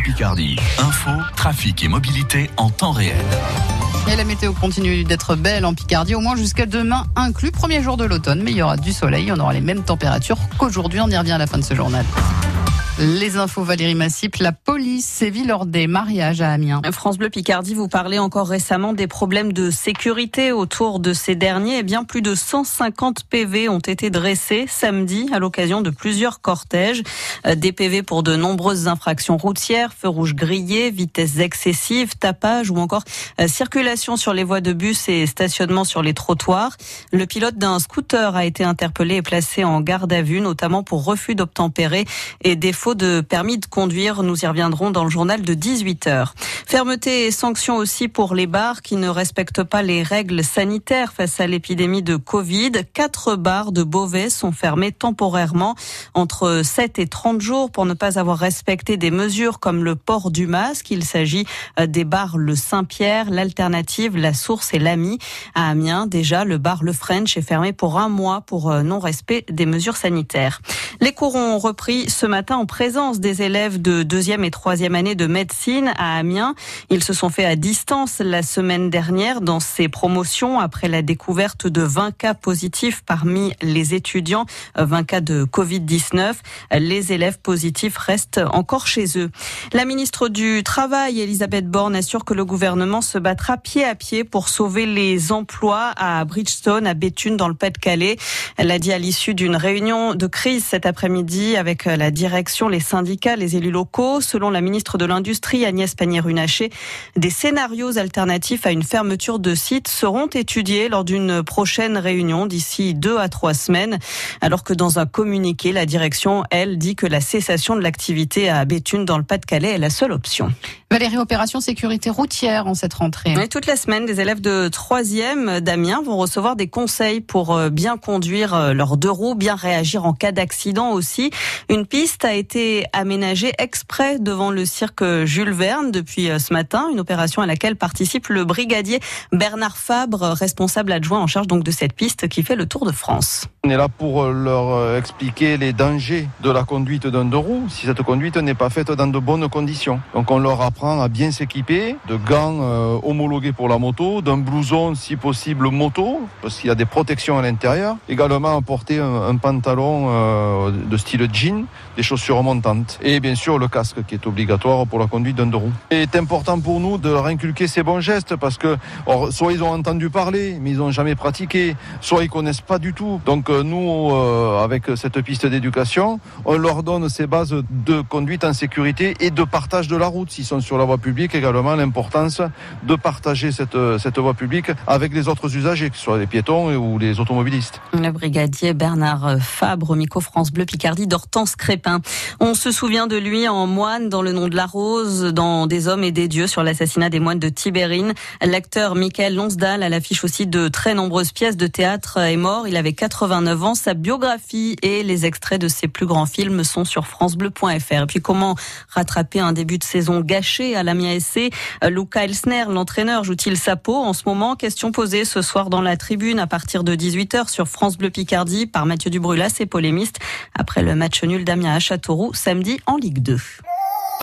Picardie. Info, trafic et mobilité en temps réel. Et la météo continue d'être belle en Picardie, au moins jusqu'à demain inclus, premier jour de l'automne, mais il y aura du soleil, on aura les mêmes températures qu'aujourd'hui, on y revient à la fin de ce journal. Les infos Valérie Massip, la police sévit lors des mariages à Amiens. France Bleu Picardie, vous parlez encore récemment des problèmes de sécurité autour de ces derniers. Eh bien, plus de 150 PV ont été dressés samedi à l'occasion de plusieurs cortèges. Euh, des PV pour de nombreuses infractions routières, feux rouges grillés, vitesses excessives, tapage ou encore euh, circulation sur les voies de bus et stationnement sur les trottoirs. Le pilote d'un scooter a été interpellé et placé en garde à vue, notamment pour refus d'obtempérer et défaut de permis de conduire. Nous y reviendrons dans le journal de 18h. Fermeté et sanctions aussi pour les bars qui ne respectent pas les règles sanitaires face à l'épidémie de Covid. Quatre bars de Beauvais sont fermés temporairement entre 7 et 30 jours pour ne pas avoir respecté des mesures comme le port du masque. Il s'agit euh, des bars Le Saint-Pierre, l'Alternative, La Source et l'Ami. À Amiens, déjà, le bar Le French est fermé pour un mois pour euh, non-respect des mesures sanitaires. Les cours ont repris ce matin en présence des élèves de deuxième et troisième année de médecine à Amiens. Ils se sont fait à distance la semaine dernière dans ces promotions après la découverte de 20 cas positifs parmi les étudiants, 20 cas de Covid-19. Les élèves positifs restent encore chez eux. La ministre du Travail, Elisabeth Borne, assure que le gouvernement se battra pied à pied pour sauver les emplois à Bridgestone, à Béthune, dans le Pas-de-Calais. Elle a dit à l'issue d'une réunion de crise cet après-midi avec la direction les syndicats, les élus locaux. Selon la ministre de l'Industrie, Agnès Pannier-Runacher, des scénarios alternatifs à une fermeture de site seront étudiés lors d'une prochaine réunion d'ici deux à trois semaines. Alors que dans un communiqué, la direction, elle, dit que la cessation de l'activité à Béthune dans le Pas-de-Calais est la seule option. Valérie, opération sécurité routière en cette rentrée. Oui, toute la semaine, des élèves de troisième d'Amiens vont recevoir des conseils pour euh, bien conduire euh, leurs deux roues, bien réagir en cas d'accident aussi. Une piste a été aménagée exprès devant le cirque Jules Verne depuis euh, ce matin, une opération à laquelle participe le brigadier Bernard Fabre, responsable adjoint en charge donc de cette piste qui fait le tour de France. On est là pour leur expliquer les dangers de la conduite d'un deux roues si cette conduite n'est pas faite dans de bonnes conditions. Donc on leur apprend à bien s'équiper, de gants euh, homologués pour la moto, d'un blouson si possible moto, parce qu'il y a des protections à l'intérieur. Également porter un, pantalon euh, de style jean, des chaussures Et bien sûr le casque qui est obligatoire pour la conduite d'un deux roues. Il est important pour nous de leur inculquer ces bons gestes parce que soit ils ont entendu parler, mais ils n'ont jamais pratiqué, soit ils connaissent pas du tout. Donc euh, nous, avec cette piste d'éducation, on leur donne ces bases de conduite en sécurité et de partage de la route s'ils sont sur la voie publique également l'importance de partager cette, cette voie publique avec les autres usagers, que ce soit les piétons ou les automobilistes. Le brigadier Bernard Fabre, Micro France Bleu Picardie d'Hortense Crépin. On se souvient de lui en moine dans le nom de la rose, dans Des hommes et des dieux sur l'assassinat des moines de Tibérine. L'acteur Michael Lonsdal à l'affiche aussi de très nombreuses pièces de théâtre est mort. Il avait 89 ans. Sa biographie et les extraits de ses plus grands films sont sur francebleu.fr. Et puis comment rattraper un début de saison gâché à l'Amiens SC. Euh, Luca Elsner, l'entraîneur, joue-t-il sa peau en ce moment? Question posée ce soir dans la tribune à partir de 18h sur France Bleu Picardie par Mathieu Dubrulas et polémiste après le match nul d'Amiens à Samedi en Ligue 2.